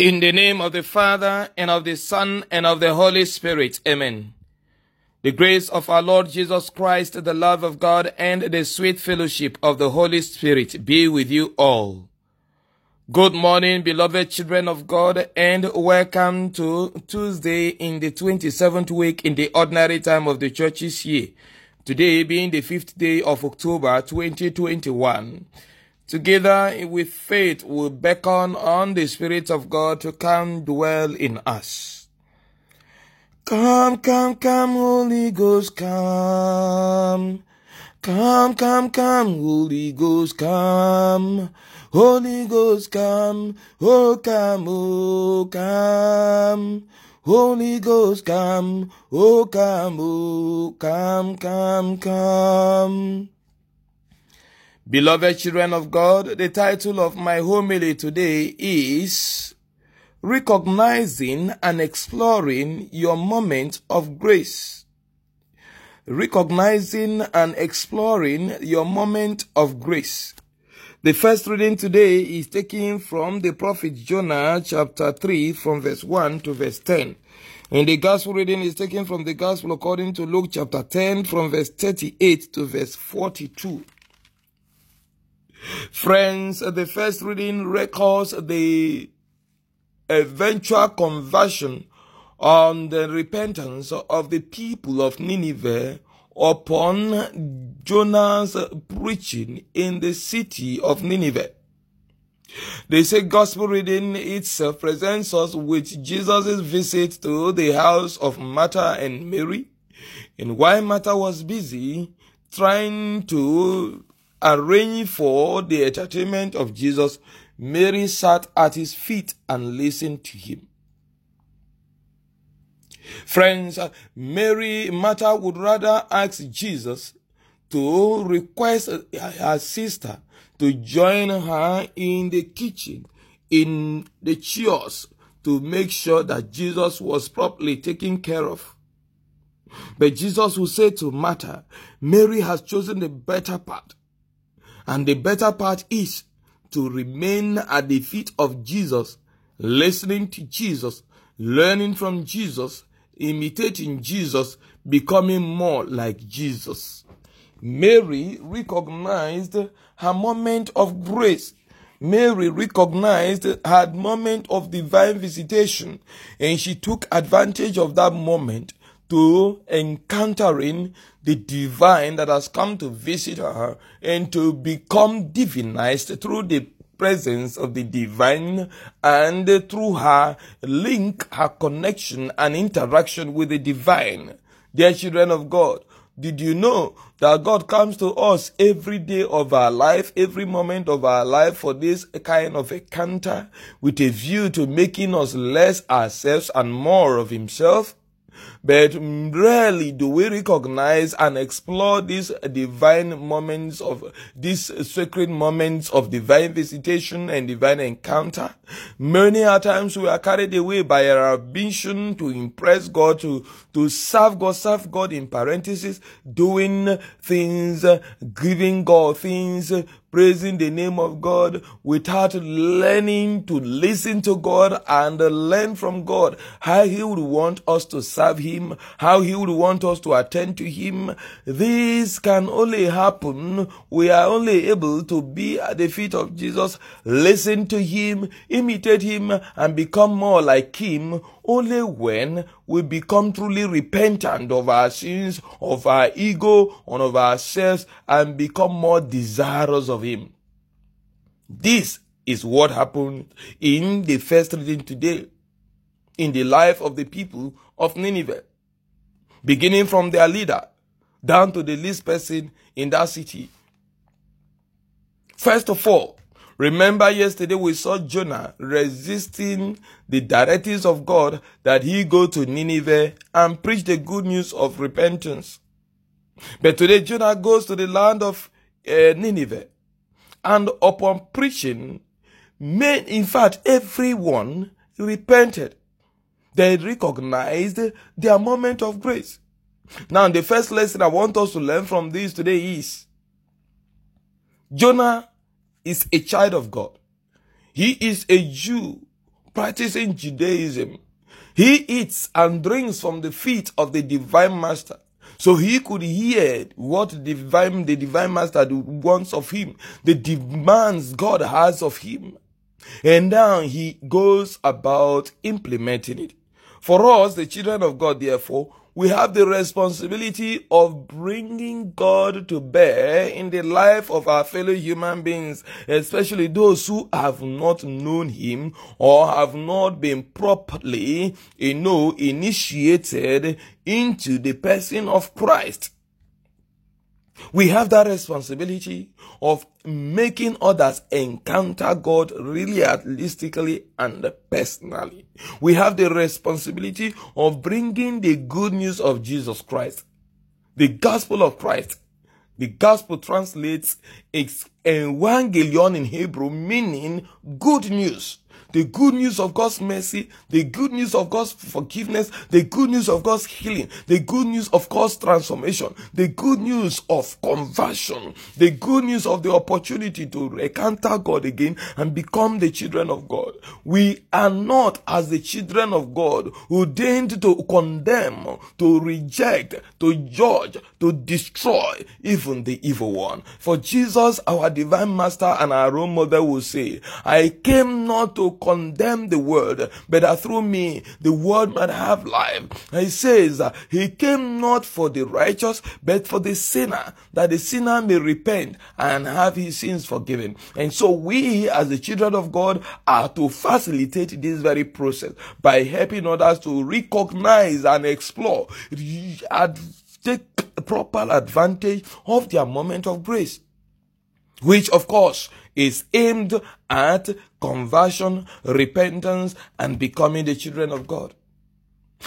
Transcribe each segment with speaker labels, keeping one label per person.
Speaker 1: In the name of the Father, and of the Son, and of the Holy Spirit. Amen. The grace of our Lord Jesus Christ, the love of God, and the sweet fellowship of the Holy Spirit be with you all. Good morning, beloved children of God, and welcome to Tuesday in the 27th week in the ordinary time of the church's year. Today being the fifth day of October 2021. Together with faith, we beckon on the Spirit of God to come dwell in us. Come, come, come, Holy Ghost, come. Come, come, come, Holy Ghost, come. Holy Ghost, come. Oh, come, oh, come. Holy Ghost, come. Oh, come, oh, come, come, come. Beloved children of God, the title of my homily today is Recognizing and Exploring Your Moment of Grace. Recognizing and Exploring Your Moment of Grace. The first reading today is taken from the prophet Jonah chapter 3 from verse 1 to verse 10. And the gospel reading is taken from the gospel according to Luke chapter 10 from verse 38 to verse 42. Friends, the first reading records the eventual conversion and the repentance of the people of Nineveh upon Jonah's preaching in the city of Nineveh. They say gospel reading itself presents us with Jesus' visit to the house of Martha and Mary. And while Martha was busy trying to arrange for the entertainment of Jesus, Mary sat at his feet and listened to him. Friends, uh, Mary Martha would rather ask Jesus to request uh, her sister to join her in the kitchen, in the chores, to make sure that Jesus was properly taken care of. But Jesus will say to Martha, Mary has chosen the better part. And the better part is to remain at the feet of Jesus, listening to Jesus, learning from Jesus, imitating Jesus, becoming more like Jesus. Mary recognized her moment of grace. Mary recognized her moment of divine visitation and she took advantage of that moment to encountering the divine that has come to visit her and to become divinized through the presence of the divine and through her link, her connection and interaction with the divine. Dear children of God, did you know that God comes to us every day of our life, every moment of our life for this kind of encounter with a view to making us less ourselves and more of Himself? But rarely do we recognize and explore these divine moments of these sacred moments of divine visitation and divine encounter. Many a times we are carried away by our ambition to impress God, to, to serve God, serve God in parentheses, doing things, giving God things, praising the name of God without learning to listen to God and learn from God how He would want us to serve Him, how He would want us to attend to Him. This can only happen. We are only able to be at the feet of Jesus, listen to Him, imitate Him, and become more like Him only when we become truly repentant of our sins, of our ego, and of ourselves, and become more desirous of Him. This is what happened in the first reading today, in the life of the people of Nineveh, beginning from their leader down to the least person in that city. First of all, Remember yesterday we saw Jonah resisting the directives of God that he go to Nineveh and preach the good news of repentance. But today Jonah goes to the land of uh, Nineveh and upon preaching, men, in fact, everyone repented. They recognized their moment of grace. Now, the first lesson I want us to learn from this today is Jonah is a child of God. He is a Jew practicing Judaism, he eats and drinks from the feet of the divine master. So he could hear what the divine, the divine master wants of him, the demands God has of him. And now he goes about implementing it. For us, the children of God, therefore, we have the responsibility of bringing God to bear in the life of our fellow human beings, especially those who have not known Him or have not been properly, you know, initiated into the person of Christ. We have that responsibility of making others encounter God really realistically and personally. We have the responsibility of bringing the good news of Jesus Christ, the gospel of Christ. The gospel translates evangelion in Hebrew, meaning good news the good news of God's mercy, the good news of God's forgiveness, the good news of God's healing, the good news of God's transformation, the good news of conversion, the good news of the opportunity to encounter God again and become the children of God. We are not, as the children of God, who ordained to condemn, to reject, to judge, to destroy even the evil one. For Jesus, our divine master and our role model will say, I came not to condemn the world, but that through me the world might have life. He says, He came not for the righteous, but for the sinner, that the sinner may repent and have his sins forgiven. And so we, as the children of God, are to facilitate this very process by helping others to recognize and explore, take proper advantage of their moment of grace which of course is aimed at conversion, repentance, and becoming the children of God.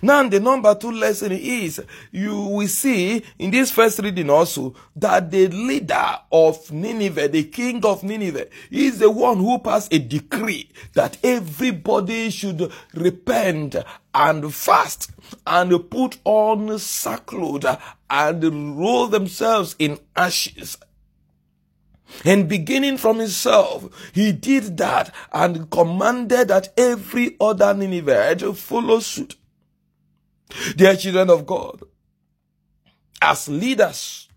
Speaker 1: Now, the number two lesson is you will see in this first reading also that the leader of Nineveh, the king of Nineveh, is the one who passed a decree that everybody should repent and fast and put on sackcloth and roll themselves in ashes and beginning from himself, he did that and commanded that every other Nineveh to follow suit. Dear children of God, as leaders,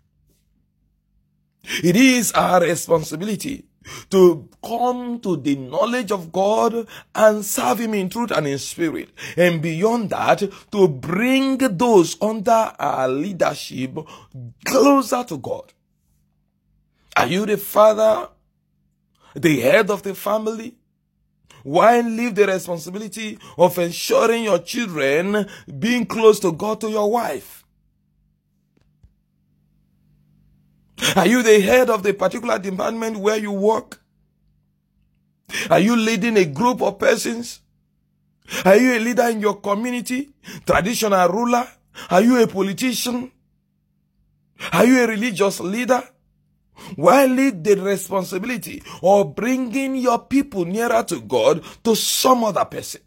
Speaker 1: it is our responsibility to come to the knowledge of God and serve Him in truth and in spirit. And beyond that, to bring those under our leadership closer to God. Are you the father, the head of the family? Why leave the responsibility of ensuring your children being close to God to your wife? Are you the head of the particular department where you work? Are you leading a group of persons? Are you a leader in your community? Traditional ruler? Are you a politician? Are you a religious leader? Lead the responsibility of bringing your people nearer to God to some other person.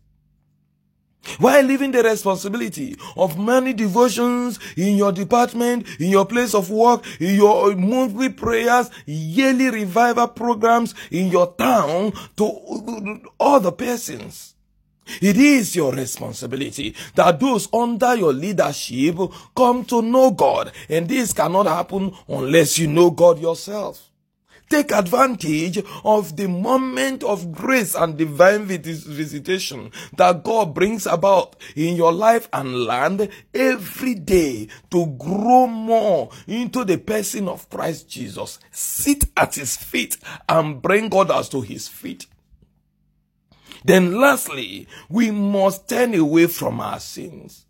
Speaker 1: While leaving the responsibility of many devotions in your department, in your place of work, in your monthly prayers, yearly revival programs in your town to other persons. It is your responsibility that those under your leadership come to know God. And this cannot happen unless you know God yourself. Take advantage of the moment of grace and divine visitation that God brings about in your life and land every day to grow more into the person of Christ Jesus. Sit at his feet and bring others to his feet. Then lastly, we must turn away from our sins.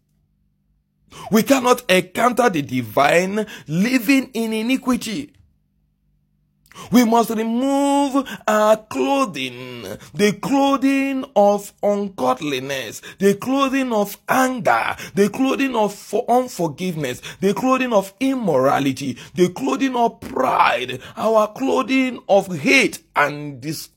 Speaker 1: We cannot encounter the divine living in iniquity. We must remove our clothing, the clothing of ungodliness, the clothing of anger, the clothing of unforgiveness, the clothing of immorality, the clothing of pride, our clothing of hate and dis-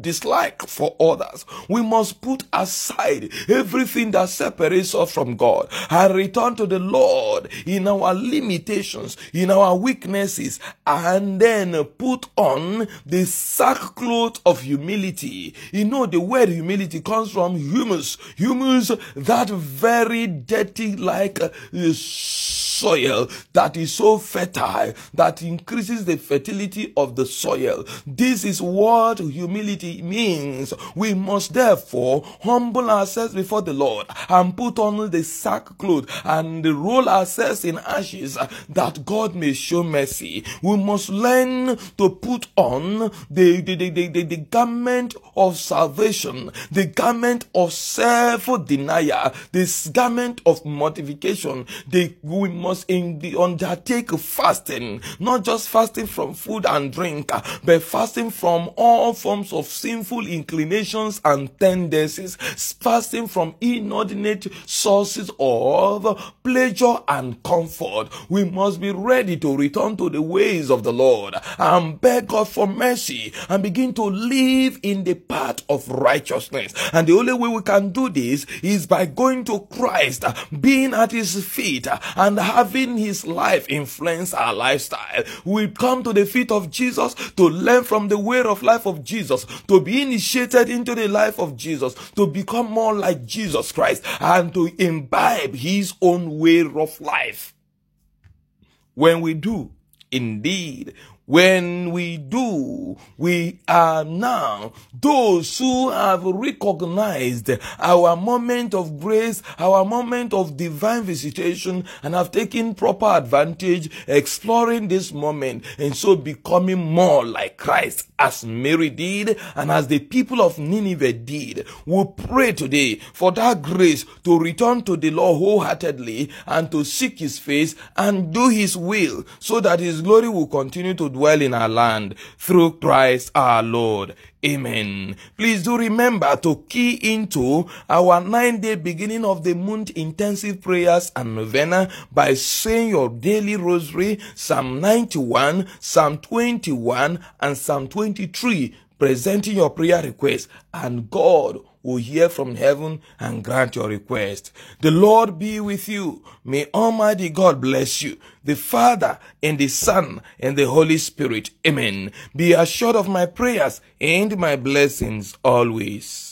Speaker 1: dislike for others. We must put aside everything that separates us from God and return to the Lord in our limitations, in our weaknesses, and then put on the sackcloth of humility. You know, the word humility comes from humus. Humus, that very dirty like uh, soil that is so fertile that increases the fertility of the soil. This is what humility means. We must therefore humble ourselves before the Lord and put on the sackcloth and roll ourselves in ashes that God may show mercy. We must learn to put on the, the, the, the, the garment of salvation, the garment of self denial, this garment of mortification. We must in the, undertake fasting, not just fasting from food and drink, but fasting from all forms of sinful inclinations and tendencies, fasting from inordinate sources of pleasure and comfort. We must be ready to return to the ways of the Lord and beg God for mercy and begin to live in the path of righteousness. And the only way we can do this is by going to Christ, being at his feet and having his life influence our lifestyle. We come to the feet of Jesus to learn from the way of life of Jesus, to be initiated into the life of Jesus, to become more like Jesus Christ and to imbibe his own way of life. When we do, indeed, when we do, we are now those who have recognized our moment of grace, our moment of divine visitation, and have taken proper advantage exploring this moment and so becoming more like Christ as Mary did and as the people of Nineveh did. We pray today for that grace to return to the Lord wholeheartedly and to seek his face and do his will so that his glory will continue to dwell in our land through Christ our Lord. Amen. Please do remember to key into our nine day beginning of the month intensive prayers and novena by saying your daily rosary, Psalm 91, Psalm 21, and Psalm 23, presenting your prayer request, and God will hear from heaven and grant your request. The Lord be with you. May Almighty God bless you, the Father and the Son and the Holy Spirit. Amen. Be assured of my prayers and my blessings always.